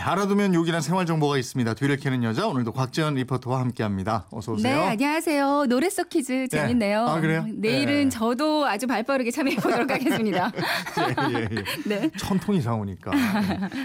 네, 알아두면 요긴한 생활 정보가 있습니다. 뒤를 캐는 여자 오늘도 곽지연 리포터와 함께합니다. 어서 오세요. 네, 안녕하세요. 노래 속 퀴즈 재밌네요. 아, 그래요? 내일은 네. 저도 아주 발빠르게 참여해 보도록 하겠습니다. 예, 예, 예. 네. 천통 이상 오니까.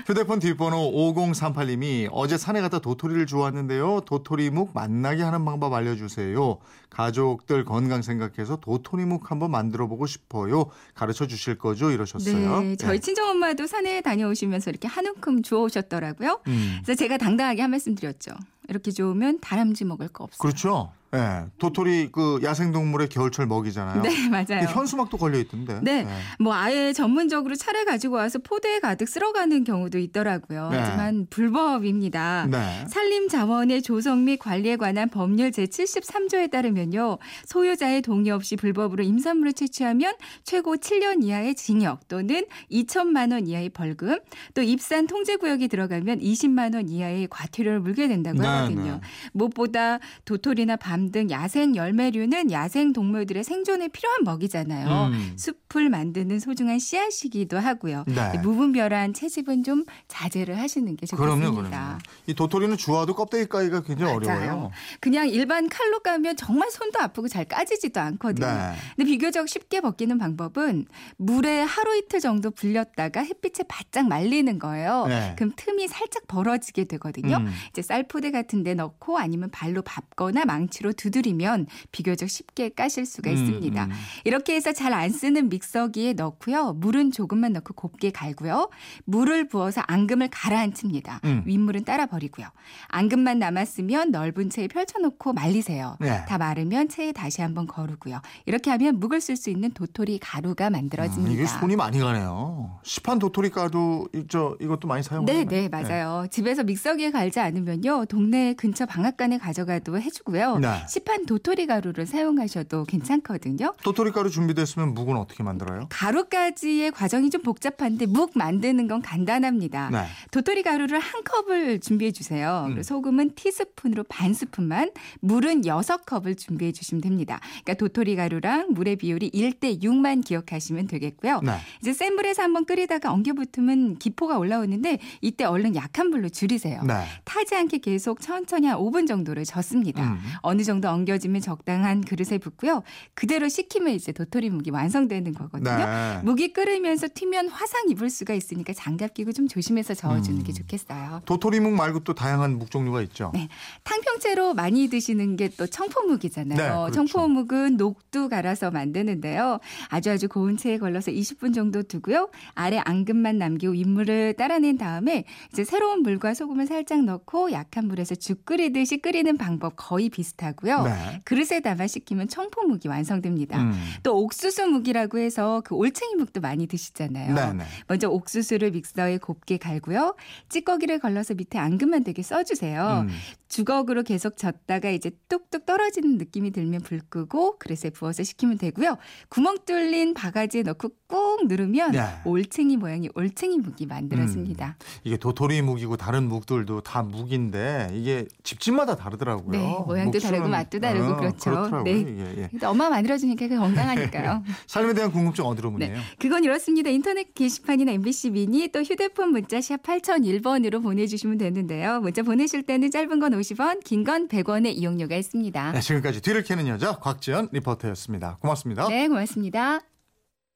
휴대폰 뒷번호 5038님이 어제 산에 갔다 도토리를 주웠는데요. 도토리묵 만나게 하는 방법 알려주세요. 가족들 건강 생각해서 도토리묵 한번 만들어 보고 싶어요. 가르쳐 주실 거죠? 이러셨어요. 네, 저희 예. 친정 엄마도 산에 다녀오시면서 이렇게 한 움큼 주워오셨더라고요. 음. 그래서 제가 당당하게 한 말씀 드렸죠. 이렇게 좋으면 다람쥐 먹을 거 없어요. 그렇죠. 예. 도토리 그 야생동물의 겨울철 먹이잖아요. 네, 맞아요. 그 현수막도 걸려 있던데. 네. 예. 뭐 아예 전문적으로 차를 가지고 와서 포대에 가득 쓸어가는 경우도 있더라고요. 네. 하지만 불법입니다. 네. 산림자원의 조성 및 관리에 관한 법률 제 73조에 따르면요. 소유자의 동의 없이 불법으로 임산물을 채취하면 최고 7년 이하의 징역 또는 2천만 원 이하의 벌금 또 입산 통제 구역에 들어가면 20만 원 이하의 과태료를 물게 된다고 네, 하거든요. 네. 무엇보다 도토리나 밤등 야생 열매류는 야생 동물들의 생존에 필요한 먹이잖아요. 음. 숲을 만드는 소중한 씨앗이기도 하고요. 네. 무분별한 채집은 좀 자제를 하시는 게 좋겠습니다. 그럼요, 그럼요. 이 도토리는 주워도 껍데기 까기가 굉장히 맞아요. 어려워요. 그냥 일반 칼로 까면 정말 손도 아프고 잘 까지지도 않거든요. 네. 근데 비교적 쉽게 벗기는 방법은 물에 하루 이틀 정도 불렸다가 햇빛에 바짝 말리는 거예요. 네. 그럼 틈이 살짝 벌어지게 되거든요. 음. 이제 쌀포대 같은 데 넣고 아니면 발로 밟거나 망치로 두드리면 비교적 쉽게 까실 수가 음, 있습니다. 음. 이렇게 해서 잘 안 쓰는 믹서기에 넣고요. 물은 조금만 넣고 곱게 갈고요. 물을 부어서 앙금을 가라앉힙니다. 음. 윗물은 따라 버리고요. 앙금만 남았으면 넓은 체에 펼쳐놓고 말리세요. 네. 다 마르면 체에 다시 한번 거르고요. 이렇게 하면 묵을 쓸 수 있는 도토리 가루가 만들어집니다. 음, 이게 손이 많이 가네요. 시판 도토리 가루 저 이것도 많이 사용하나요? 네, 네, 맞아요. 집에서 믹서기에 갈지 않으면요. 동네 근처 방앗간에 가져가도 해주고요. 네. 시판 도토리 가루를 사용하셔도 괜찮거든요. 도토리 가루 준비됐으면 묵은 어떻게 만들어요? 가루까지의 과정이 좀 복잡한데 묵 만드는 건 간단합니다. 네. 도토리 가루를 한 컵을 준비해 주세요. 음. 소금은 티스푼으로 반 스푼만, 물은 여섯 컵을 준비해 주시면 됩니다. 그러니까 도토리 가루랑 물의 비율이 1대 6만 기억하시면 되겠고요. 네. 이제 센 불에서 한번 끓이다가 엉겨 붙으면 기포가 올라오는데 이때 얼른 약한 불로 줄이세요. 네. 타지 않게 계속 천천히 한 5분 정도를 젓습니다. 음. 어느 정도 엉겨지면 적당한 그릇에 붓고요. 그대로 식히면 이제 도토리 묵이 완성되는 거거든요. 네. 묵이 끓으면서 튀면 화상 입을 수가 있으니까 장갑 끼고 좀 조심해서 저어주는 음. 게 좋겠어요. 도토리 묵 말고 또 다양한 묵 종류가 있죠. 네. 탕평채로 많이 드시는 게 또 청포묵이잖아요. 네, 그렇죠. 청포묵은 녹두 갈아서 만드는데요. 아주 아주 고운 체에 걸러서 20분 정도 두고요. 아래 앙금만 남기고 윗물을 따라낸 다음에 이제 새로운 물과 소금을 살짝 넣고 약한 불에서 죽 끓이듯이 끓이는 방법 거의 비슷하고 요. 네. 그릇에 담아 식히면 청포묵이 완성됩니다. 음. 또 옥수수 묵이라고 해서 그 올챙이 묵도 많이 드시잖아요. 네, 네. 먼저 옥수수를 믹서에 곱게 갈고요. 찌꺼기를 걸러서 밑에 앙금만 되게 써주세요. 음. 주걱으로 계속 젓다가 이제 뚝뚝 떨어지는 느낌이 들면 불 끄고 그릇에 부어서 식히면 되고요. 구멍 뚫린 바가지에 넣고 꾹 누르면 네. 올챙이 모양의 올챙이 묵이 만들어집니다. 이게 도토리 묵이고 다른 묵들도 다 묵인데 이게 집집마다 다르더라고요. 네, 모양도 다르고 맛도 다르고 어, 그렇죠. 그렇더라고요. 네. 예, 예. 엄마 만들어주니까 그 건강하니까요. 삶에 대한 궁금증 어디로 네, 문의해요? 그건 이렇습니다. 인터넷 게시판이나 MBC 미니 또 휴대폰 문자 샵 8001번으로 보내주시면 되는데요. 문자 보내실 때는 짧은 건 50원, 긴 건 100원의 이용료가 있습니다. 네, 지금까지 뒤를 캐는 여자 곽지연 리포터였습니다. 고맙습니다. 네, 고맙습니다.